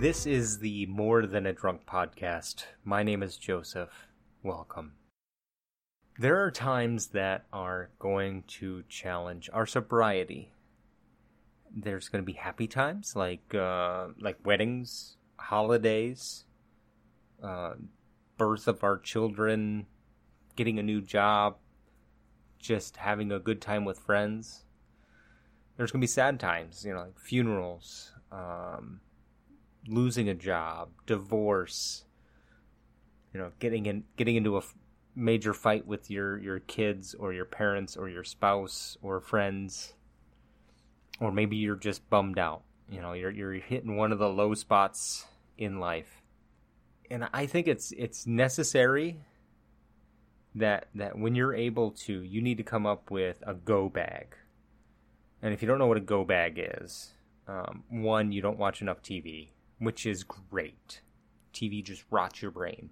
This is the More Than a Drunk podcast. My name is Joseph. Welcome. There are times that are going to challenge our sobriety. There's going to be happy times like uh, like weddings, holidays, uh, birth of our children, getting a new job, just having a good time with friends. There's going to be sad times, you know, like funerals, um, losing a job, divorce, you know, getting in getting into a major fight with your your kids or your parents or your spouse or friends, or maybe you're just bummed out. You know, you're you're hitting one of the low spots in life, and I think it's it's necessary that that when you're able to, you need to come up with a go bag. And if you don't know what a go bag is, um, one, you don't watch enough TV which is great. TV just rots your brain.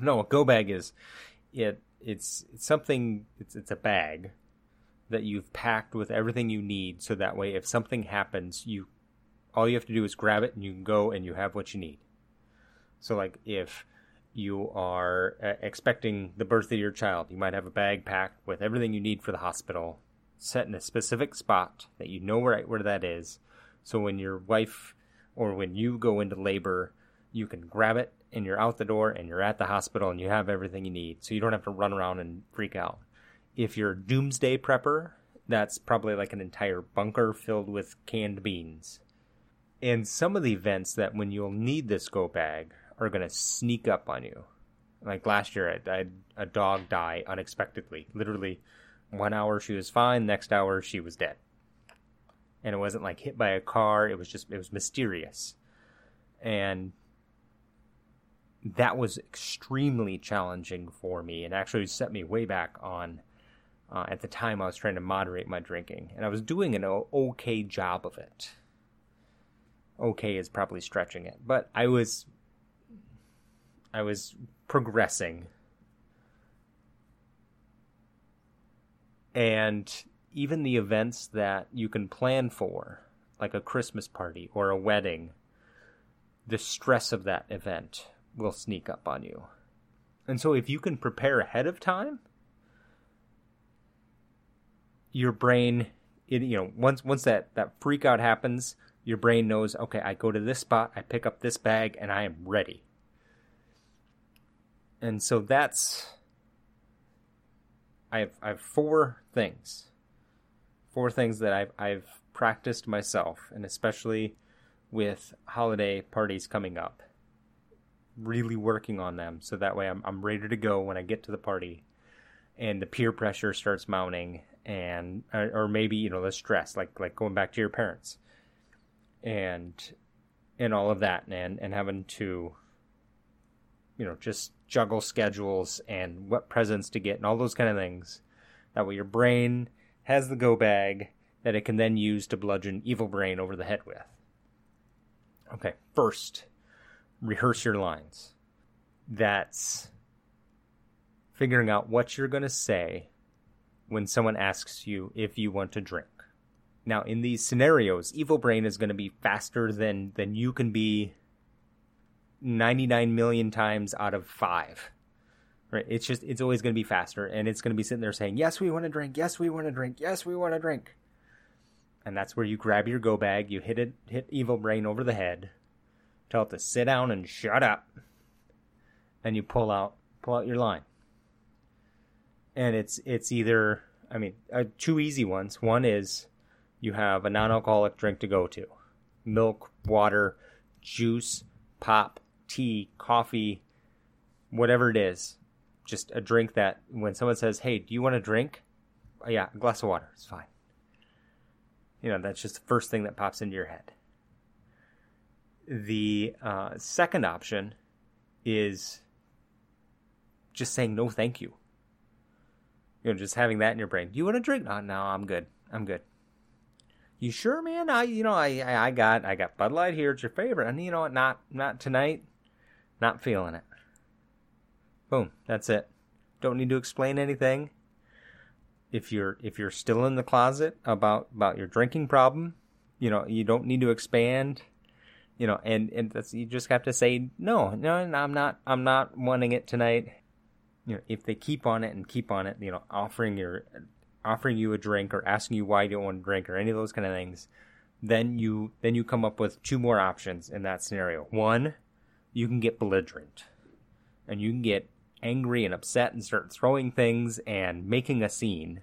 No, a go bag is it it's, it's something it's it's a bag that you've packed with everything you need so that way if something happens you all you have to do is grab it and you can go and you have what you need. So like if you are uh, expecting the birth of your child, you might have a bag packed with everything you need for the hospital, set in a specific spot that you know right where that is. So when your wife or when you go into labor, you can grab it and you're out the door and you're at the hospital and you have everything you need. So you don't have to run around and freak out. If you're a doomsday prepper, that's probably like an entire bunker filled with canned beans. And some of the events that when you'll need this go bag are going to sneak up on you. Like last year, I had a dog die unexpectedly. Literally, one hour she was fine, next hour she was dead and it wasn't like hit by a car. It was just it was mysterious, and that was extremely challenging for me, and actually set me way back on. Uh, at the time, I was trying to moderate my drinking, and I was doing an okay job of it. Okay is probably stretching it, but I was, I was progressing, and even the events that you can plan for, like a Christmas party or a wedding, the stress of that event will sneak up on you. And so if you can prepare ahead of time, your brain it, you know once once that that freak out happens, your brain knows, okay, I go to this spot, I pick up this bag and I am ready. And so that's I have I have four things four things that I've I've practiced myself, and especially with holiday parties coming up. Really working on them so that way I'm I'm ready to go when I get to the party, and the peer pressure starts mounting, and or maybe you know the stress, like like going back to your parents, and and all of that, and and having to you know just juggle schedules and what presents to get and all those kind of things. That way your brain has the go bag that it can then use to bludgeon Evil Brain over the head with. Okay, first, rehearse your lines. That's figuring out what you're going to say when someone asks you if you want to drink. Now, in these scenarios, Evil Brain is going to be faster than, than you can be 99 million times out of five. Right? It's just it's always going to be faster, and it's going to be sitting there saying, "Yes, we want to drink. Yes, we want to drink. Yes, we want to drink." And that's where you grab your go bag, you hit it, hit Evil Brain over the head, tell it to sit down and shut up, and you pull out pull out your line. And it's it's either I mean uh, two easy ones. One is you have a non-alcoholic drink to go to, milk, water, juice, pop, tea, coffee, whatever it is just a drink that when someone says, "Hey, do you want a drink?" Oh, yeah, a glass of water. It's fine. You know, that's just the first thing that pops into your head. The uh, second option is just saying no, thank you. You know, just having that in your brain. Do you want a drink? No, no, I'm good. I'm good. You sure, man? I, you know, I, I, I got, I got Bud Light here. It's your favorite, and you know what? Not, not tonight. Not feeling it. Boom. That's it. Don't need to explain anything. If you're if you're still in the closet about about your drinking problem, you know, you don't need to expand you know, and and that's you just have to say no, no, I'm not, I'm not wanting it tonight. You know, if they keep on it and keep on it, you know, offering your, offering you a drink or asking you why you don't want to drink or any of those kind of things, then you then you come up with two more options in that scenario. One, you can get belligerent, and you can get angry and upset and start throwing things and making a scene.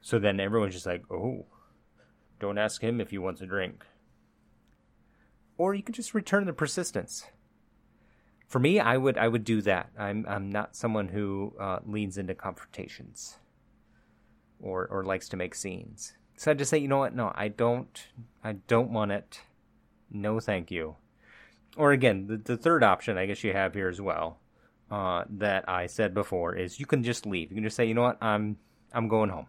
So then everyone's just like, oh, don't ask him if he wants a drink or you can just return the persistence. For me, I would I would do that. I'm I'm not someone who uh, leans into confrontations or or likes to make scenes. So I just say, you know what? No, I don't. I don't want it. No, thank you. Or again, the, the third option I guess you have here as well uh, that I said before is you can just leave. You can just say, you know what? I'm I'm going home,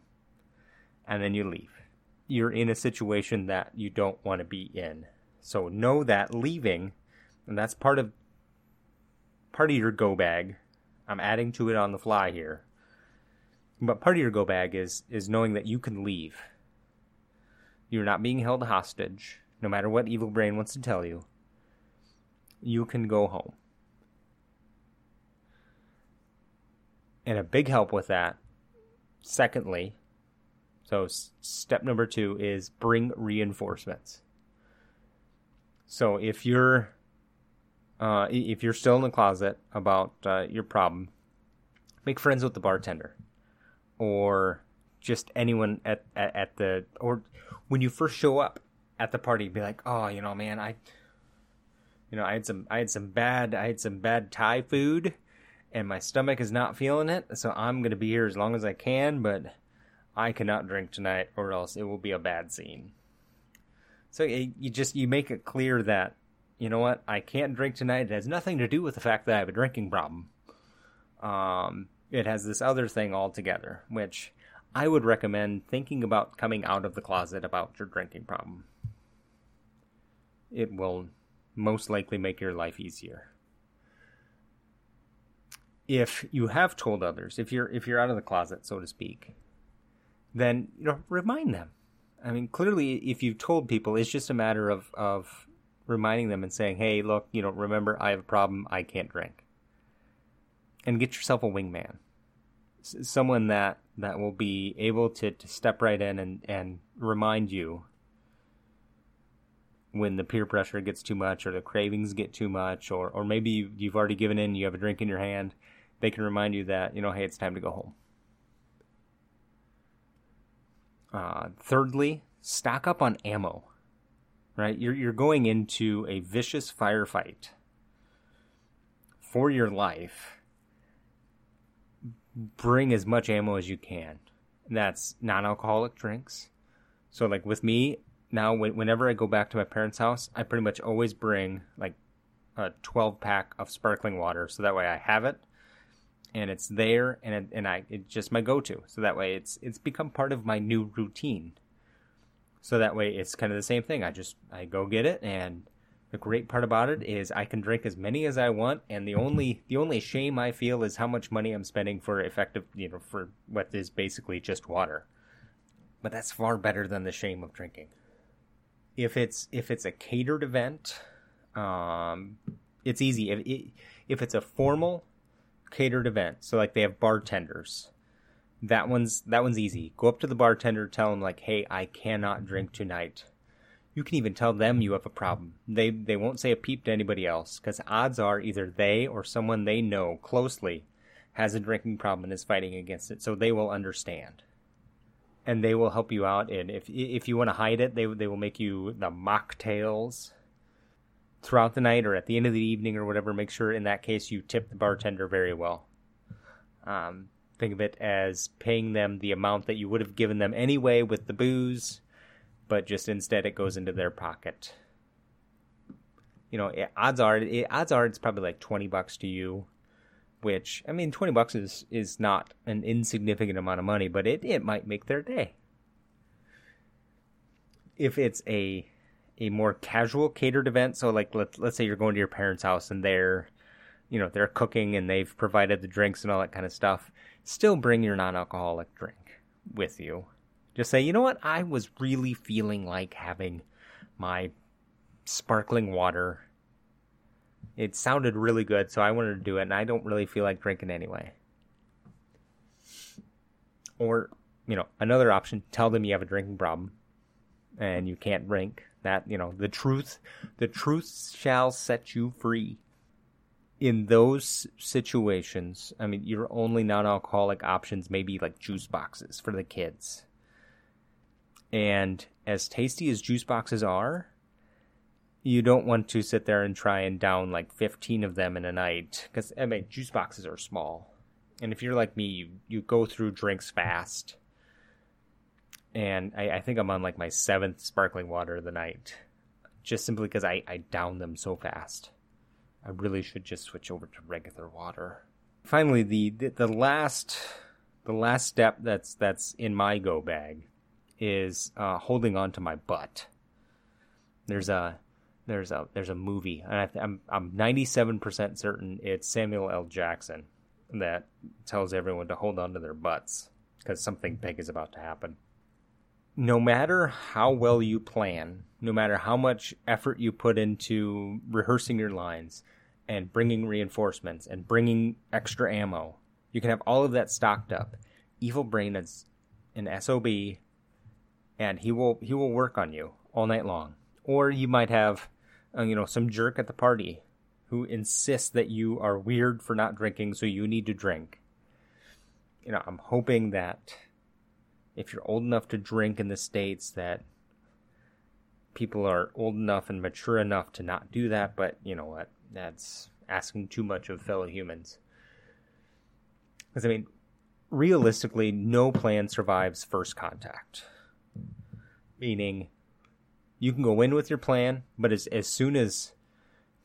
and then you leave. You're in a situation that you don't want to be in so know that leaving, and that's part of part of your go bag. I'm adding to it on the fly here. But part of your go bag is is knowing that you can leave. You're not being held hostage, no matter what evil brain wants to tell you. You can go home. And a big help with that, secondly, so step number two is bring reinforcements. So if you're uh, if you're still in the closet about uh, your problem, make friends with the bartender, or just anyone at, at, at the or when you first show up at the party, be like, oh, you know, man, I, you know, I had some I had some bad I had some bad Thai food, and my stomach is not feeling it, so I'm gonna be here as long as I can, but I cannot drink tonight, or else it will be a bad scene. So you just you make it clear that you know what I can't drink tonight. It has nothing to do with the fact that I have a drinking problem. Um, it has this other thing altogether, which I would recommend thinking about coming out of the closet about your drinking problem. It will most likely make your life easier. If you have told others, if you're if you're out of the closet, so to speak, then you know remind them I mean, clearly, if you've told people, it's just a matter of, of reminding them and saying, hey, look, you know, remember, I have a problem. I can't drink. And get yourself a wingman. S- someone that, that will be able to, to step right in and, and remind you when the peer pressure gets too much or the cravings get too much or, or maybe you've already given in, you have a drink in your hand. They can remind you that, you know, hey, it's time to go home. Uh, thirdly, stock up on ammo. Right, you're you're going into a vicious firefight for your life. Bring as much ammo as you can. That's non-alcoholic drinks. So, like with me now, whenever I go back to my parents' house, I pretty much always bring like a 12 pack of sparkling water, so that way I have it and it's there and it, and I it's just my go-to. So that way it's it's become part of my new routine. So that way it's kind of the same thing. I just I go get it and the great part about it is I can drink as many as I want and the only the only shame I feel is how much money I'm spending for effective, you know, for what is basically just water. But that's far better than the shame of drinking. If it's if it's a catered event, um it's easy. If it, if it's a formal catered event. So like they have bartenders. That one's that one's easy. Go up to the bartender, tell them like, "Hey, I cannot drink tonight." You can even tell them you have a problem. They they won't say a peep to anybody else because odds are either they or someone they know closely has a drinking problem and is fighting against it, so they will understand. And they will help you out. And if if you want to hide it, they they will make you the mocktails throughout the night or at the end of the evening or whatever, make sure in that case you tip the bartender very well. Um, think of it as paying them the amount that you would have given them anyway with the booze, but just instead it goes into their pocket. You know, odds are it, odds are it's probably like twenty bucks to you, which I mean, twenty bucks is is not an insignificant amount of money, but it it might make their day. If it's a a more casual catered event. So like let's let's say you're going to your parents' house and they're you know they're cooking and they've provided the drinks and all that kind of stuff. Still bring your non-alcoholic drink with you. Just say, you know what, I was really feeling like having my sparkling water. It sounded really good, so I wanted to do it, and I don't really feel like drinking anyway. Or, you know, another option, tell them you have a drinking problem and you can't drink. That, you know, the truth, the truth shall set you free. In those situations, I mean, your only non alcoholic options may be like juice boxes for the kids. And as tasty as juice boxes are, you don't want to sit there and try and down like 15 of them in a night because I mean juice boxes are small, and if you're like me, you you go through drinks fast. And I, I think I'm on like my seventh sparkling water of the night, just simply because I I down them so fast. I really should just switch over to regular water. Finally, the the, the last the last step that's that's in my go bag is uh, holding on to my butt. There's a there's a there's a movie, and I am I'm 97% certain it's Samuel L. Jackson that tells everyone to hold on to their butts because something big is about to happen. No matter how well you plan, no matter how much effort you put into rehearsing your lines and bringing reinforcements and bringing extra ammo, you can have all of that stocked up. Evil Brain is an SOB and he will he will work on you all night long. Or you might have uh, you know, some jerk at the party who insists that you are weird for not drinking, so you need to drink. You know, I'm hoping that if you're old enough to drink in the States, that people are old enough and mature enough to not do that, but you know what? That's asking too much of fellow humans. Because, I mean, realistically, no plan survives first contact. Meaning, you can go in with your plan, but as as soon as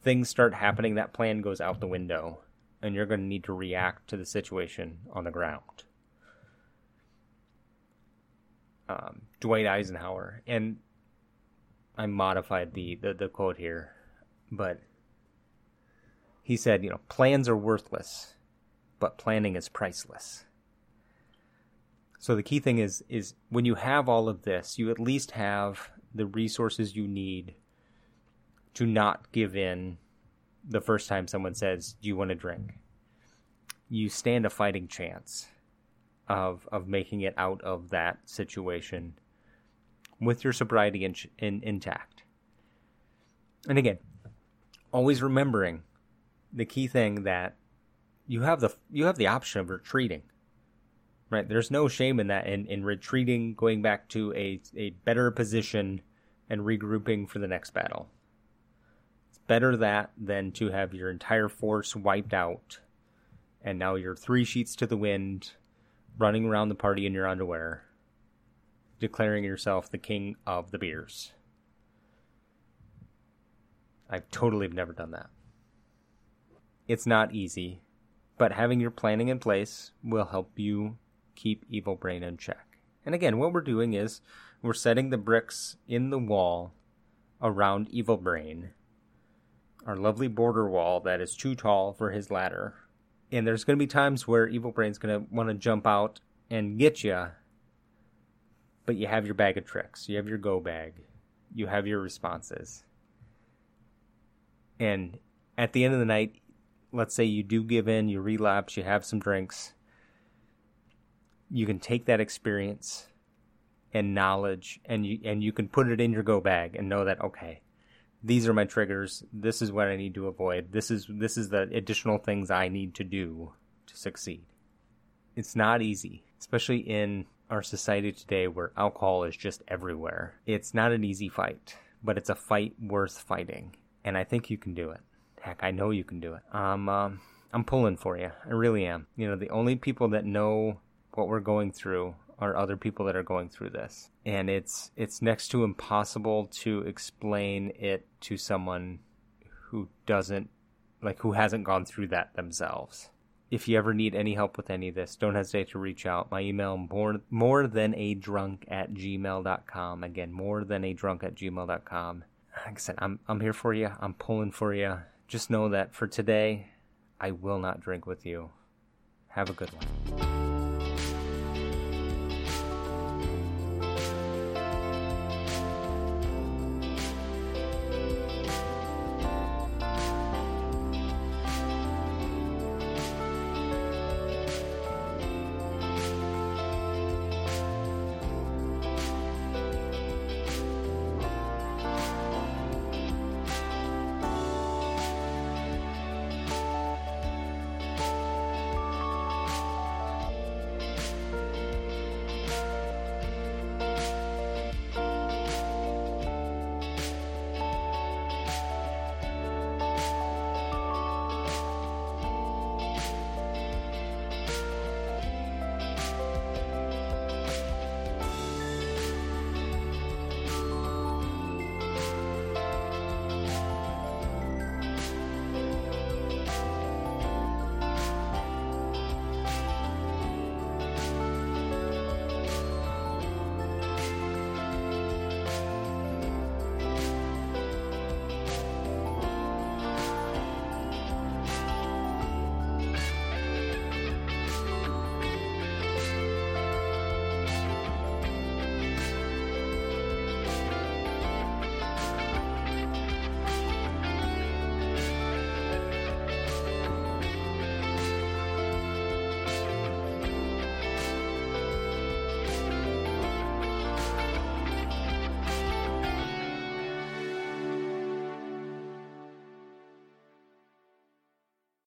things start happening, that plan goes out the window, and you're going to need to react to the situation on the ground. Um, Dwight Eisenhower, and I modified the, the, the quote here, but he said, you know, plans are worthless, but planning is priceless. So the key thing is is when you have all of this, you at least have the resources you need to not give in the first time someone says, "Do you want to drink?" You stand a fighting chance of of making it out of that situation with your sobriety in, in, intact. And again, always remembering the key thing that you have the you have the option of retreating. Right? There's no shame in that in, in retreating, going back to a, a better position and regrouping for the next battle. It's better that than to have your entire force wiped out and now you're three sheets to the wind, running around the party in your underwear, declaring yourself the king of the beers. I've totally never done that. It's not easy, but having your planning in place will help you keep Evil Brain in check. And again, what we're doing is we're setting the bricks in the wall around Evil Brain, our lovely border wall that is too tall for his ladder. And there's going to be times where Evil Brain's going to want to jump out and get you, but you have your bag of tricks, you have your go bag, you have your responses. And at the end of the night, let's say you do give in, you relapse, you have some drinks you can take that experience and knowledge and you and you can put it in your go bag and know that okay these are my triggers. This is what i need to avoid. This is this is the additional things i need to do to succeed. It's not easy especially in our society today where alcohol is just everywhere. It's not an easy fight but it's a fight worth fighting and i think you can do it. Heck i know you can do it. Um, um i'm pulling for you i really am. You know the only people that know what we're going through are other people that are going through this. And it's it's next to impossible to explain it to someone who doesn't like who hasn't gone through that themselves. If you ever need any help with any of this don't hesitate to reach out. My email more more than a drunk at gmail.com again more than a drunk at gmail.com like i said i'm i'm here for you. I'm pulling for you. Just know that for today i will not drink with you. Have a good one